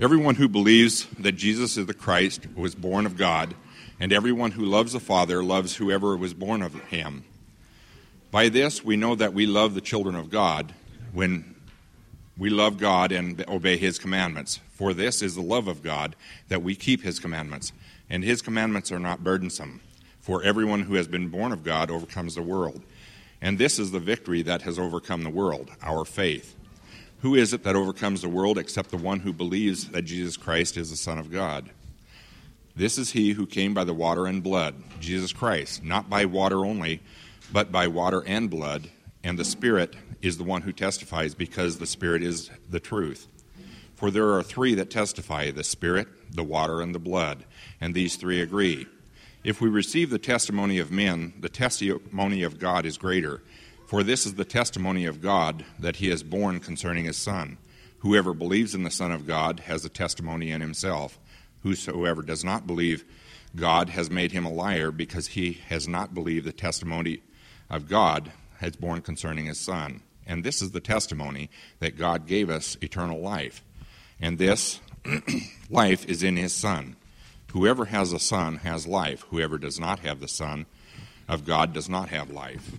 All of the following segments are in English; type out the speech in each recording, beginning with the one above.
Everyone who believes that Jesus is the Christ was born of God, and everyone who loves the Father loves whoever was born of him. By this we know that we love the children of God when we love God and obey his commandments. For this is the love of God, that we keep his commandments, and his commandments are not burdensome. For everyone who has been born of God overcomes the world. And this is the victory that has overcome the world, our faith. Who is it that overcomes the world except the one who believes that Jesus Christ is the Son of God? This is he who came by the water and blood, Jesus Christ, not by water only, but by water and blood, and the Spirit is the one who testifies because the Spirit is the truth. For there are three that testify the Spirit, the water, and the blood, and these three agree. If we receive the testimony of men, the testimony of God is greater. For this is the testimony of God that he has borne concerning his Son. Whoever believes in the Son of God has a testimony in himself. Whosoever does not believe God has made him a liar because he has not believed the testimony of God has borne concerning his Son. And this is the testimony that God gave us eternal life. And this life is in his Son. Whoever has a son has life. Whoever does not have the Son of God does not have life.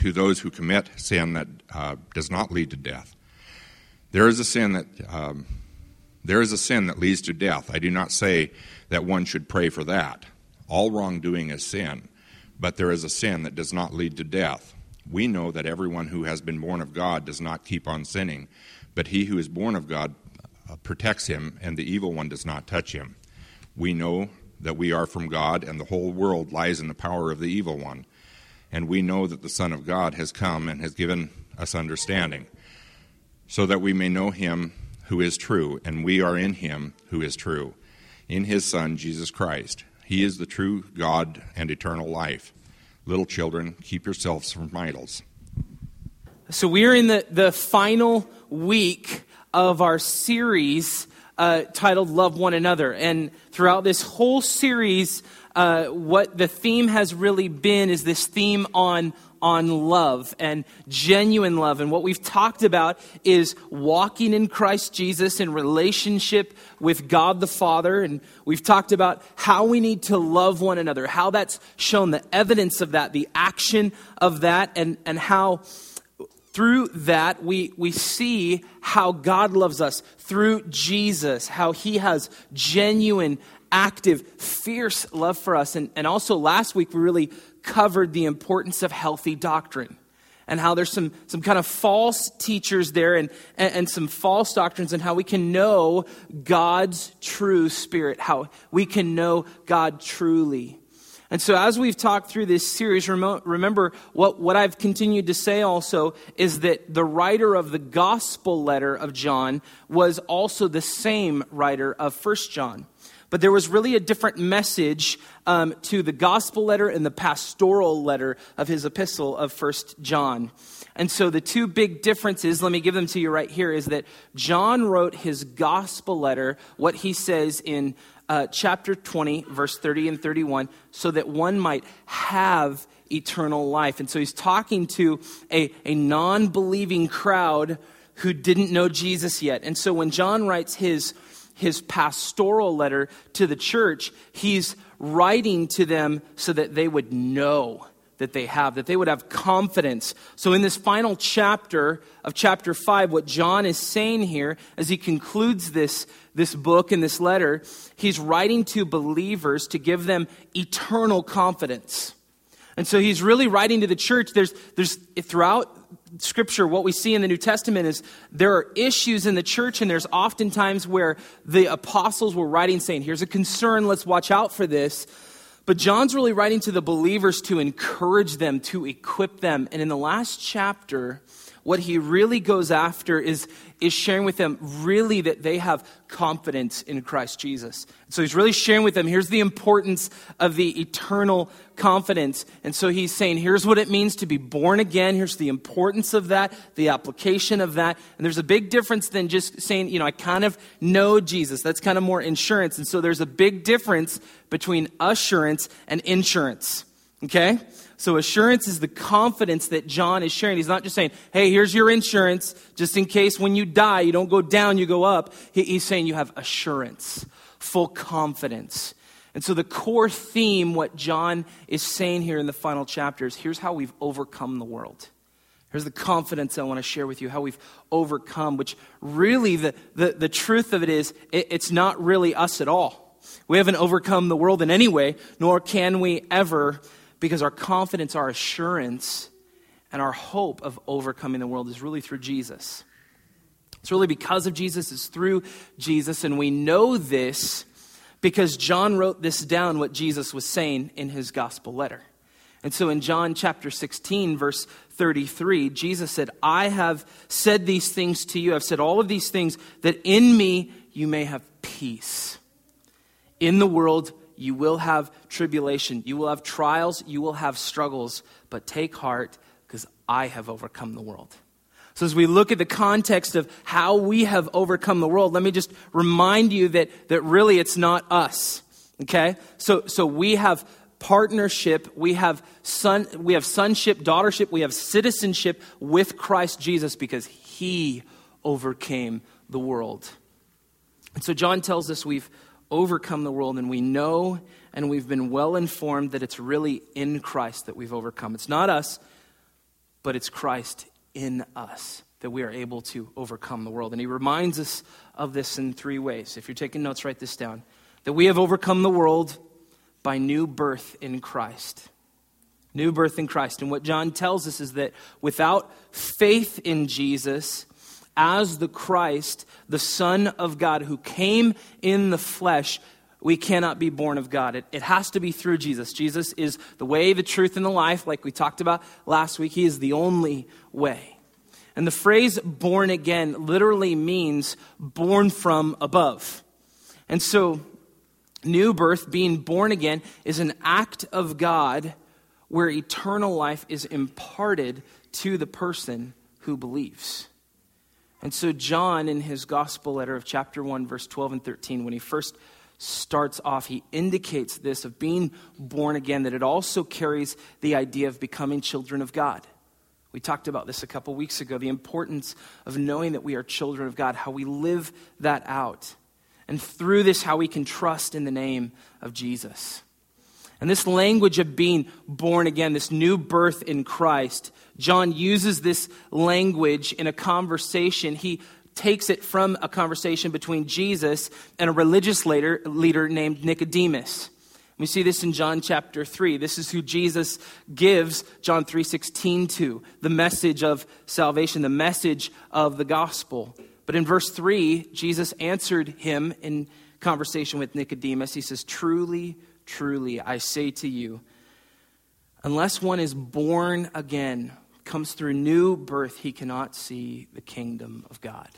To those who commit sin that uh, does not lead to death, there is a sin that um, there is a sin that leads to death. I do not say that one should pray for that. All wrongdoing is sin, but there is a sin that does not lead to death. We know that everyone who has been born of God does not keep on sinning, but he who is born of God uh, protects him, and the evil one does not touch him. We know that we are from God, and the whole world lies in the power of the evil one. And we know that the Son of God has come and has given us understanding, so that we may know him who is true, and we are in him who is true, in his Son, Jesus Christ. He is the true God and eternal life. Little children, keep yourselves from idols. So we're in the, the final week of our series uh, titled Love One Another. And throughout this whole series, uh, what the theme has really been is this theme on on love and genuine love. And what we've talked about is walking in Christ Jesus in relationship with God the Father. And we've talked about how we need to love one another, how that's shown the evidence of that, the action of that, and, and how through that, we, we see how God loves us through Jesus, how he has genuine, active, fierce love for us. And, and also last week, we really covered the importance of healthy doctrine and how there's some, some kind of false teachers there and, and, and, some false doctrines and how we can know God's true spirit, how we can know God truly. And so, as we've talked through this series, remember what, what I've continued to say also is that the writer of the gospel letter of John was also the same writer of First John. But there was really a different message um, to the gospel letter and the pastoral letter of his epistle of First John. And so the two big differences, let me give them to you right here, is that John wrote his gospel letter, what he says in uh, chapter 20, verse 30 and 31, so that one might have eternal life. And so he's talking to a, a non believing crowd who didn't know Jesus yet. And so when John writes his, his pastoral letter to the church, he's writing to them so that they would know that they have, that they would have confidence. So, in this final chapter of chapter 5, what John is saying here, as he concludes this, this book and this letter, he's writing to believers to give them eternal confidence. And so he's really writing to the church. There's, there's throughout scripture, what we see in the New Testament is there are issues in the church, and there's often times where the apostles were writing saying, Here's a concern, let's watch out for this. But John's really writing to the believers to encourage them, to equip them. And in the last chapter, what he really goes after is, is sharing with them really that they have confidence in Christ Jesus. So he's really sharing with them here's the importance of the eternal confidence. And so he's saying here's what it means to be born again. Here's the importance of that, the application of that. And there's a big difference than just saying, you know, I kind of know Jesus. That's kind of more insurance. And so there's a big difference between assurance and insurance. Okay? So assurance is the confidence that John is sharing. He's not just saying, hey, here's your insurance, just in case when you die, you don't go down, you go up. He's saying you have assurance, full confidence. And so the core theme, what John is saying here in the final chapters, here's how we've overcome the world. Here's the confidence I want to share with you, how we've overcome, which really the, the, the truth of it is, it, it's not really us at all. We haven't overcome the world in any way, nor can we ever because our confidence, our assurance, and our hope of overcoming the world is really through Jesus. It's really because of Jesus, it's through Jesus, and we know this because John wrote this down, what Jesus was saying in his gospel letter. And so in John chapter 16, verse 33, Jesus said, I have said these things to you. I've said all of these things that in me you may have peace. In the world you will have tribulation, you will have trials, you will have struggles, but take heart because I have overcome the world. So, as we look at the context of how we have overcome the world, let me just remind you that, that really it's not us. Okay? So, so we have partnership, we have, son, we have sonship, daughtership, we have citizenship with Christ Jesus because he overcame the world. And so, John tells us we've overcome the world, and we know and we've been well informed that it's really in Christ that we've overcome. It's not us, but it's Christ in us that we are able to overcome the world. And he reminds us of this in three ways. If you're taking notes, write this down. That we have overcome the world by new birth in Christ. New birth in Christ. And what John tells us is that without faith in Jesus, as the Christ, the Son of God, who came in the flesh, we cannot be born of God. It, it has to be through Jesus. Jesus is the way, the truth, and the life, like we talked about last week. He is the only way. And the phrase born again literally means born from above. And so, new birth, being born again, is an act of God where eternal life is imparted to the person who believes. And so, John, in his gospel letter of chapter 1, verse 12 and 13, when he first starts off, he indicates this of being born again, that it also carries the idea of becoming children of God. We talked about this a couple weeks ago the importance of knowing that we are children of God, how we live that out. And through this, how we can trust in the name of Jesus. And this language of being born again, this new birth in Christ, John uses this language in a conversation. He takes it from a conversation between Jesus and a religious leader, leader named Nicodemus. We see this in John chapter 3. This is who Jesus gives John 3:16 to, the message of salvation, the message of the gospel. But in verse 3, Jesus answered him in conversation with Nicodemus. He says, "Truly, Truly, I say to you, unless one is born again, comes through new birth, he cannot see the kingdom of God.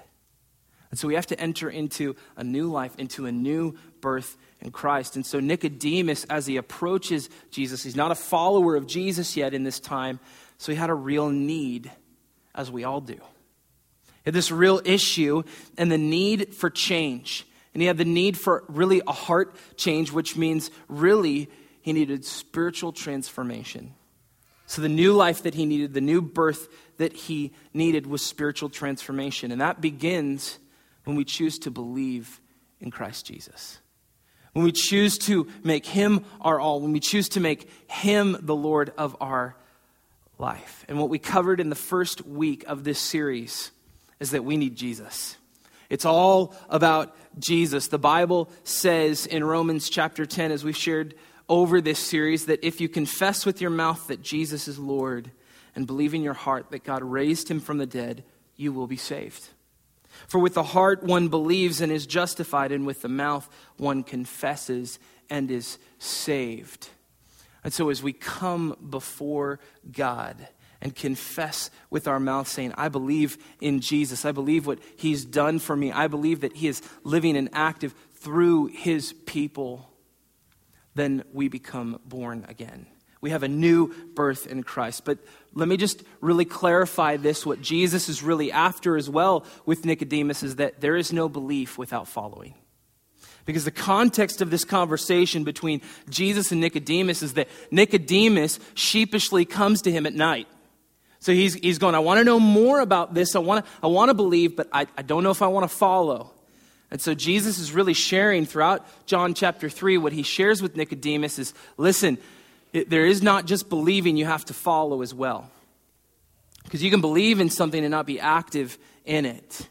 And so we have to enter into a new life, into a new birth in Christ. And so Nicodemus, as he approaches Jesus, he's not a follower of Jesus yet in this time, so he had a real need, as we all do. He had this real issue and the need for change. And he had the need for really a heart change, which means really he needed spiritual transformation. So the new life that he needed, the new birth that he needed was spiritual transformation. And that begins when we choose to believe in Christ Jesus. When we choose to make him our all, when we choose to make him the Lord of our life. And what we covered in the first week of this series is that we need Jesus. It's all about Jesus. The Bible says in Romans chapter 10, as we've shared over this series, that if you confess with your mouth that Jesus is Lord and believe in your heart that God raised him from the dead, you will be saved. For with the heart one believes and is justified, and with the mouth one confesses and is saved. And so, as we come before God and confess with our mouth, saying, I believe in Jesus. I believe what he's done for me. I believe that he is living and active through his people, then we become born again. We have a new birth in Christ. But let me just really clarify this. What Jesus is really after as well with Nicodemus is that there is no belief without following. Because the context of this conversation between Jesus and Nicodemus is that Nicodemus sheepishly comes to him at night. So he's, he's going, I want to know more about this. I want to, I want to believe, but I, I don't know if I want to follow. And so Jesus is really sharing throughout John chapter 3 what he shares with Nicodemus is listen, it, there is not just believing, you have to follow as well. Because you can believe in something and not be active in it.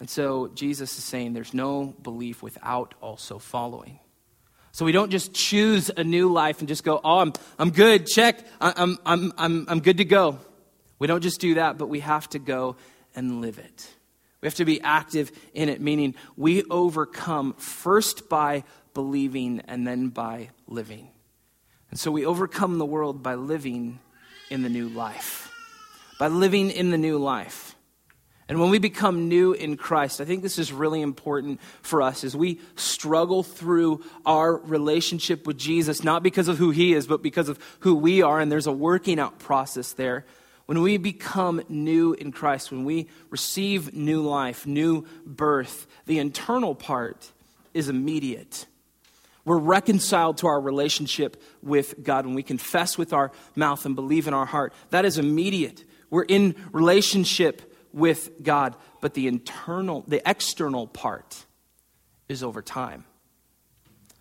And so Jesus is saying there's no belief without also following. So we don't just choose a new life and just go, oh, I'm, I'm good, check, I'm, I'm, I'm, I'm good to go. We don't just do that, but we have to go and live it. We have to be active in it, meaning we overcome first by believing and then by living. And so we overcome the world by living in the new life. By living in the new life. And when we become new in Christ, I think this is really important for us as we struggle through our relationship with Jesus, not because of who he is, but because of who we are. And there's a working out process there. When we become new in Christ, when we receive new life, new birth, the internal part is immediate. We're reconciled to our relationship with God when we confess with our mouth and believe in our heart. That is immediate. We're in relationship with God, but the internal, the external part is over time.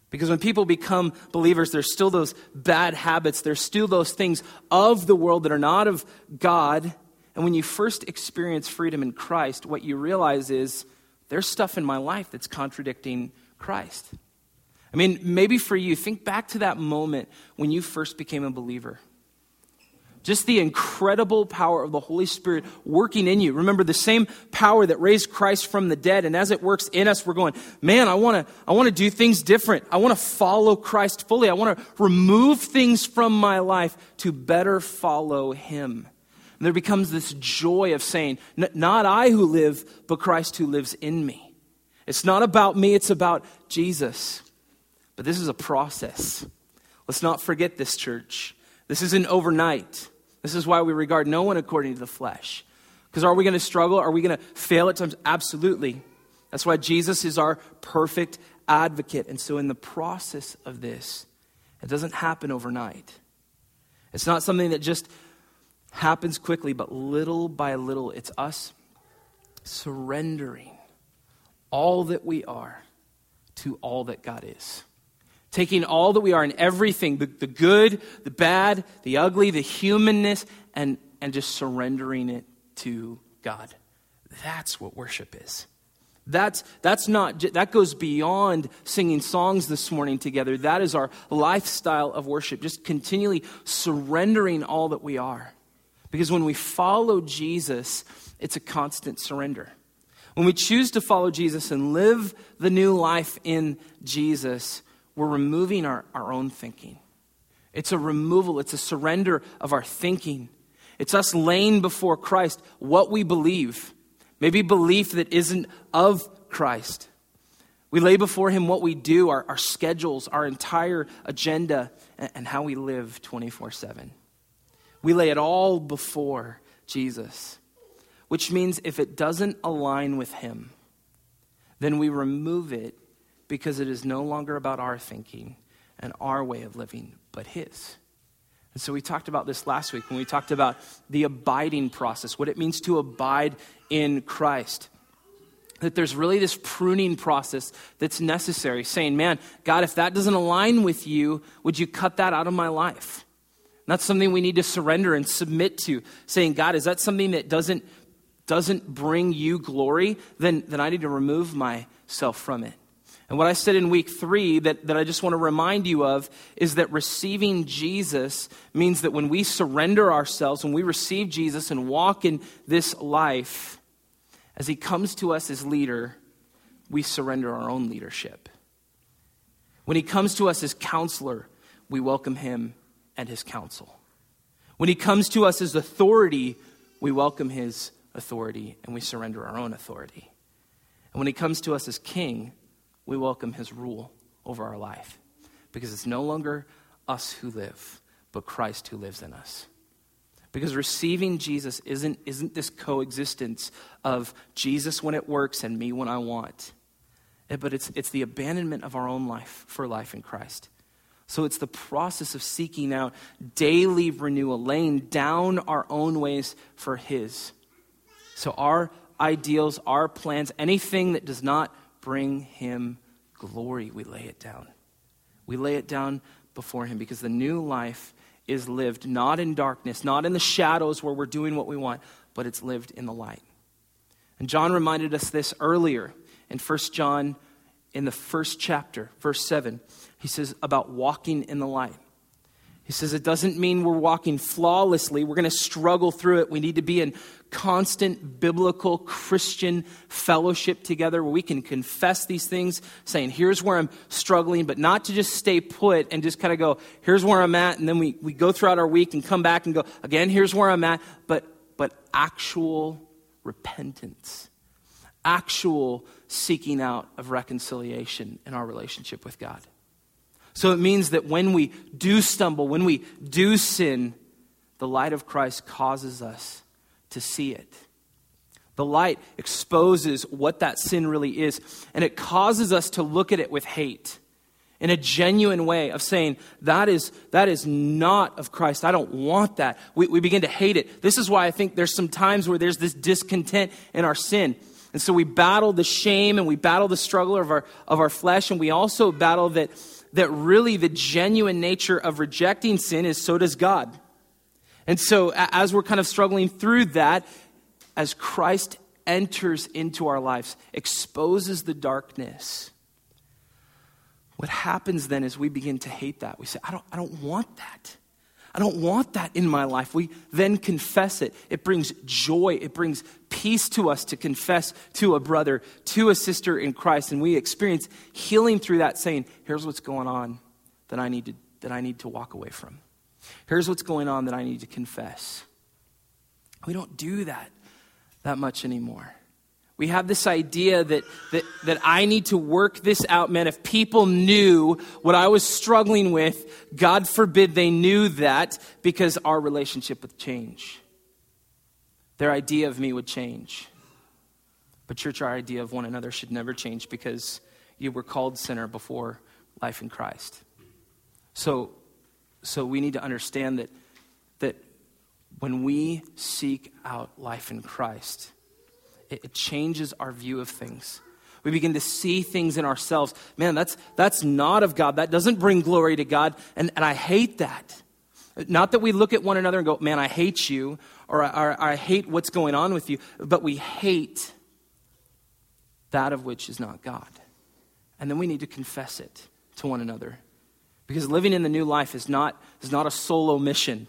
Because when people become believers, there's still those bad habits, there's still those things of the world that are not of God. And when you first experience freedom in Christ, what you realize is there's stuff in my life that's contradicting Christ. I mean, maybe for you, think back to that moment when you first became a believer. Just the incredible power of the Holy Spirit working in you. Remember the same power that raised Christ from the dead. And as it works in us, we're going, man, I want to, I want to do things different. I want to follow Christ fully. I want to remove things from my life to better follow Him. And there becomes this joy of saying, not I who live, but Christ who lives in me. It's not about me, it's about Jesus. But this is a process. Let's not forget this, church. This isn't overnight. This is why we regard no one according to the flesh. Because are we going to struggle? Are we going to fail at times? Absolutely. That's why Jesus is our perfect advocate. And so, in the process of this, it doesn't happen overnight. It's not something that just happens quickly, but little by little, it's us surrendering all that we are to all that God is taking all that we are and everything the, the good, the bad, the ugly, the humanness, and, and just surrendering it to God. That's what worship is. That's, that's not, that goes beyond singing songs this morning together. That is our lifestyle of worship, just continually surrendering all that we are. Because when we follow Jesus, it's a constant surrender. When we choose to follow Jesus and live the new life in Jesus, we're removing our, our own thinking. It's a removal, it's a surrender of our thinking. It's us laying before Christ what we believe, maybe belief that isn't of Christ. We lay before Him what we do, our, our schedules, our entire agenda, and, and how we live 24 7. We lay it all before Jesus, which means if it doesn't align with Him, then we remove it because it is no longer about our thinking and our way of living, but His. And so we talked about this last week when we talked about the abiding process, what it means to abide in Christ. That there's really this pruning process that's necessary, saying, Man, God, if that doesn't align with you, would you cut that out of my life? And that's something we need to surrender and submit to, saying, God, is that something that doesn't, doesn't bring you glory? Then, then I need to remove myself from it. And what I said in week three that, that I just want to remind you of is that receiving Jesus means that when we surrender ourselves, when we receive Jesus and walk in this life, as he comes to us as leader, we surrender our own leadership. When he comes to us as counselor, we welcome him and his counsel. When he comes to us as authority, we welcome his authority and we surrender our own authority. And when he comes to us as king, we welcome his rule over our life because it's no longer us who live, but Christ who lives in us. Because receiving Jesus isn't, isn't this coexistence of Jesus when it works and me when I want, eh, but it's, it's the abandonment of our own life for life in Christ. So it's the process of seeking out daily renewal, laying down our own ways for His. So our ideals, our plans, anything that does not bring Him glory, we lay it down. We lay it down before Him because the new life is lived not in darkness, not in the shadows where we're doing what we want, but it's lived in the light. And John reminded us this earlier in 1 John in the first chapter, verse 7. He says about walking in the light. He says it doesn't mean we're walking flawlessly. We're going to struggle through it. We need to be in constant biblical Christian fellowship together where we can confess these things, saying, here's where I'm struggling, but not to just stay put and just kind of go, here's where I'm at. And then we, we go throughout our week and come back and go, again, here's where I'm at. But, but actual repentance, actual seeking out of reconciliation in our relationship with God. So it means that when we do stumble, when we do sin, the light of Christ causes us to see it. The light exposes what that sin really is, and it causes us to look at it with hate in a genuine way of saying, that is, that is not of Christ. I don't want that. We, we begin to hate it. This is why I think there's some times where there's this discontent in our sin. And so we battle the shame and we battle the struggle of our, of our flesh, and we also battle that that really the genuine nature of rejecting sin is so does God. And so, as we're kind of struggling through that, as Christ enters into our lives, exposes the darkness, what happens then is we begin to hate that. We say, I don't, I don't want that. I don't want that in my life. We then confess it. It brings joy, it brings peace to us to confess to a brother, to a sister in Christ. And we experience healing through that, saying, Here's what's going on that I need to, that I need to walk away from. Here's what's going on that I need to confess. We don't do that that much anymore. We have this idea that, that, that I need to work this out, man. If people knew what I was struggling with, God forbid they knew that because our relationship would change. Their idea of me would change. But, church, our idea of one another should never change because you were called sinner before life in Christ. So, so we need to understand that, that when we seek out life in Christ, it, it changes our view of things. We begin to see things in ourselves. Man, that's, that's not of God. That doesn't bring glory to God. And, and I hate that. Not that we look at one another and go, man, I hate you, or, I hate what's going on with you, but we hate that of which is not God. And then we need to confess it to one another. Because living in the new life is not, is not a solo mission.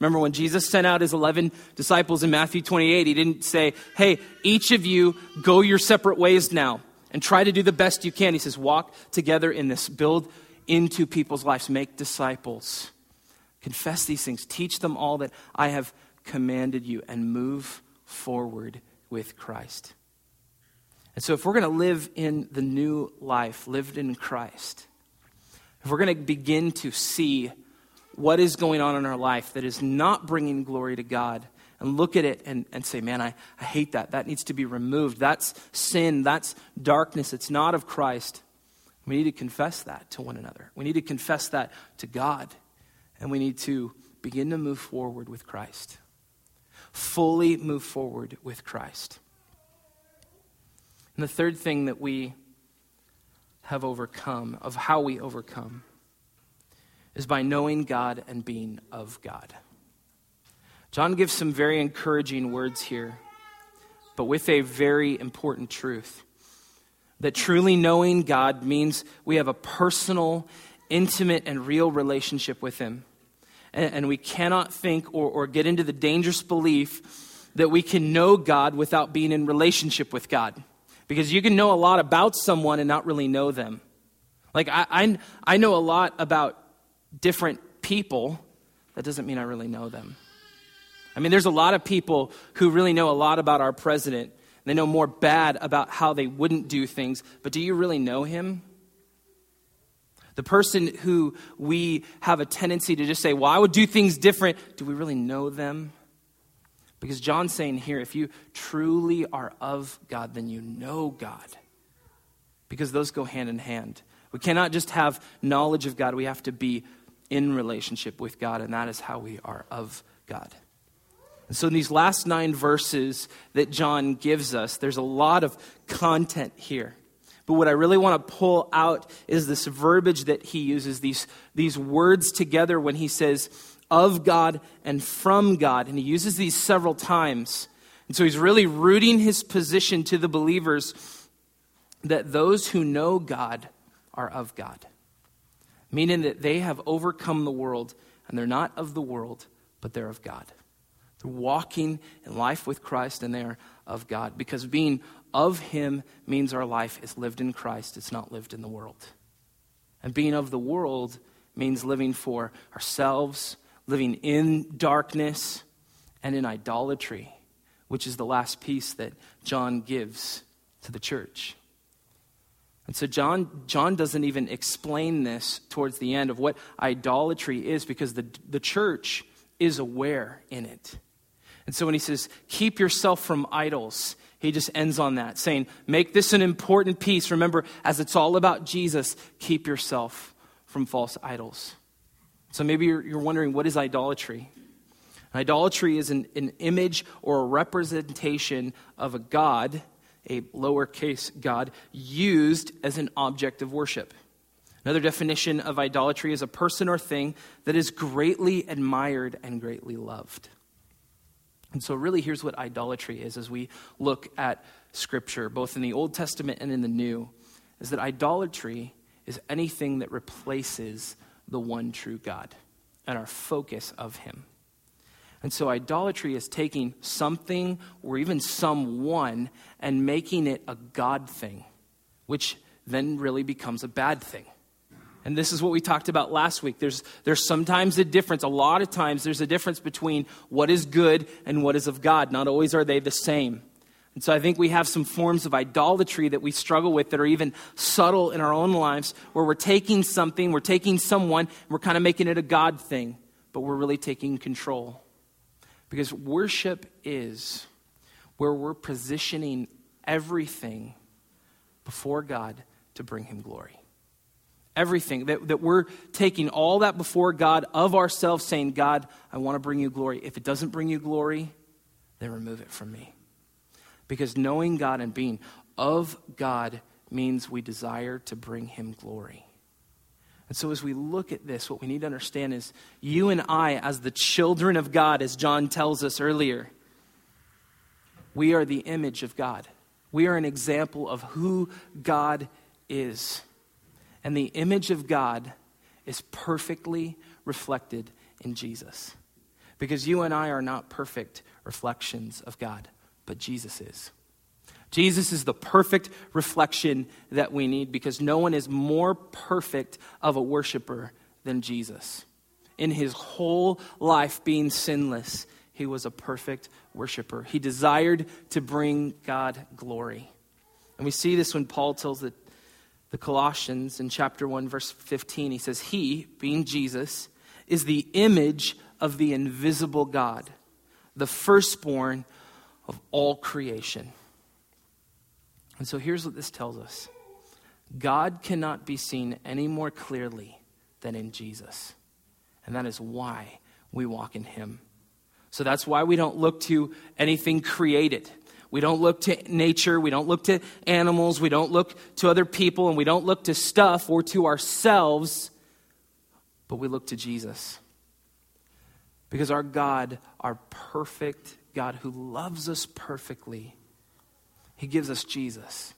Remember when Jesus sent out his 11 disciples in Matthew 28, he didn't say, hey, each of you go your separate ways now and try to do the best you can. He says, walk together in this, build into people's lives, make disciples. Confess these things, teach them all that I have commanded you, and move forward with Christ. And so, if we're going to live in the new life, lived in Christ, if we're going to begin to see what is going on in our life that is not bringing glory to God and look at it and, and say, man, I, I hate that. That needs to be removed. That's sin. That's darkness. It's not of Christ. We need to confess that to one another. We need to confess that to God. And we need to begin to move forward with Christ. Fully move forward with Christ. And the third thing that we have overcome, of how we overcome, is by knowing God and being of God. John gives some very encouraging words here, but with a very important truth that truly knowing God means we have a personal, intimate, and real relationship with Him. And, and we cannot think or, or get into the dangerous belief that we can know God without being in relationship with God. Because you can know a lot about someone and not really know them. Like, I, I, I know a lot about different people, that doesn't mean I really know them. I mean, there's a lot of people who really know a lot about our president. They know more bad about how they wouldn't do things, but do you really know him? The person who we have a tendency to just say, well, I would do things different, do we really know them? Because John's saying here, if you truly are of God, then you know God. Because those go hand in hand. We cannot just have knowledge of God, we have to be in relationship with God, and that is how we are of God. And so, in these last nine verses that John gives us, there's a lot of content here. But what I really want to pull out is this verbiage that he uses, these, these words together when he says, of God and from God. And he uses these several times. And so he's really rooting his position to the believers that those who know God are of God, meaning that they have overcome the world and they're not of the world, but they're of God. They're walking in life with Christ and they are of God because being of Him means our life is lived in Christ, it's not lived in the world. And being of the world means living for ourselves, living in darkness, and in idolatry, which is the last piece that John gives to the church. And so John, John doesn't even explain this towards the end of what idolatry is because the, the church is aware in it. And so when he says, keep yourself from idols, he just ends on that, saying, Make this an important piece. Remember, as it's all about Jesus, keep yourself from false idols. So maybe you're, you're wondering, what is idolatry? Idolatry is an, an image or a representation of a God, a lowercase God, used as an object of worship. Another definition of idolatry is a person or thing that is greatly admired and greatly loved. And so, really, here's what idolatry is as we look at Scripture, both in the Old Testament and in the New, is that idolatry is anything that replaces the one true God and our focus of Him. And so, idolatry is taking something or even someone and making it a God thing, which then really becomes a bad thing. And this is what we talked about last week. There's, there's sometimes a difference, a lot of times, there's a difference between what is good and what is of God. Not always are they the same. And so I think we have some forms of idolatry that we struggle with that are even subtle in our own lives, where we're taking something, we're taking someone, and we're kind of making it a God thing, but we're really taking control. Because worship is where we're positioning everything before God to bring Him glory everything, that, that we're taking all that before God of ourselves, saying, God, I want to bring you glory. If it doesn't bring you glory, then remove it from me. Because knowing God and being of God means we desire to bring him glory. And so, as we look at this, what we need to understand is you and I, as the children of God, as John tells us earlier, we are the image of God. We are an example of who God is. And the image of God is perfectly reflected in Jesus. Because you and I are not perfect reflections of God, but Jesus is. Jesus is the perfect reflection that we need because no one is more perfect of a worshiper than Jesus. In his whole life, being sinless, he was a perfect worshiper. He desired to bring God glory. And we see this when Paul tells the the Colossians in chapter 1, verse 15, he says, He, being Jesus, is the image of the invisible God, the firstborn of all creation. And so here's what this tells us God cannot be seen any more clearly than in Jesus. And that is why we walk in Him. So that's why we don't look to anything created. We don't look to nature, we don't look to animals, we don't look to other people, and we don't look to stuff or to ourselves, but we look to Jesus. Because our God, our perfect God who loves us perfectly, He gives us Jesus.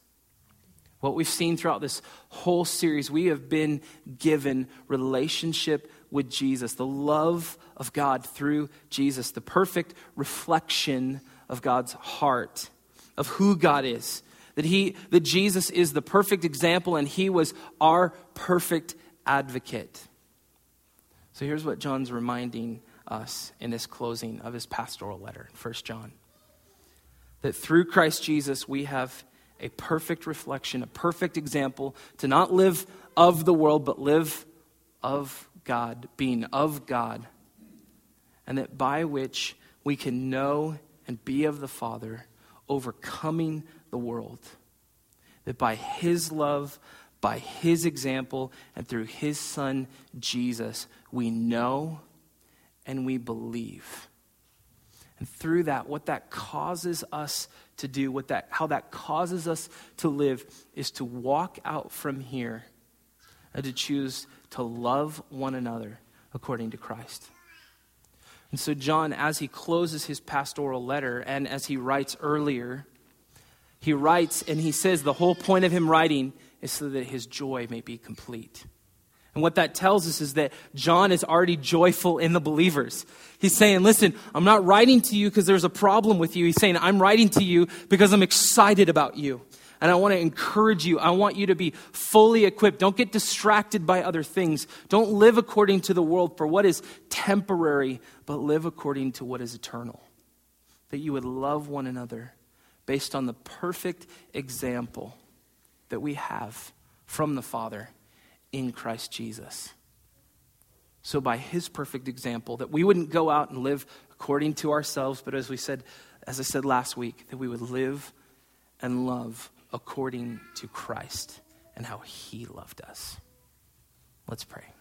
What we've seen throughout this whole series, we have been given relationship with Jesus, the love of God through Jesus, the perfect reflection of God's heart, of who God is. That, he, that Jesus is the perfect example and he was our perfect advocate. So here's what John's reminding us in this closing of his pastoral letter, 1 John. That through Christ Jesus, we have a perfect reflection, a perfect example to not live of the world, but live of God, being of God. And that by which we can know and be of the Father, overcoming the world. That by his love, by his example, and through his son, Jesus, we know and we believe. And through that, what that causes us to do, what that, how that causes us to live, is to walk out from here and to choose to love one another according to Christ. And so, John, as he closes his pastoral letter and as he writes earlier, he writes and he says the whole point of him writing is so that his joy may be complete. And what that tells us is that John is already joyful in the believers. He's saying, Listen, I'm not writing to you because there's a problem with you. He's saying, I'm writing to you because I'm excited about you. And I want to encourage you. I want you to be fully equipped. Don't get distracted by other things. Don't live according to the world for what is temporary, but live according to what is eternal. That you would love one another based on the perfect example that we have from the Father in Christ Jesus. So, by his perfect example, that we wouldn't go out and live according to ourselves, but as we said, as I said last week, that we would live and love according to Christ and how he loved us. Let's pray.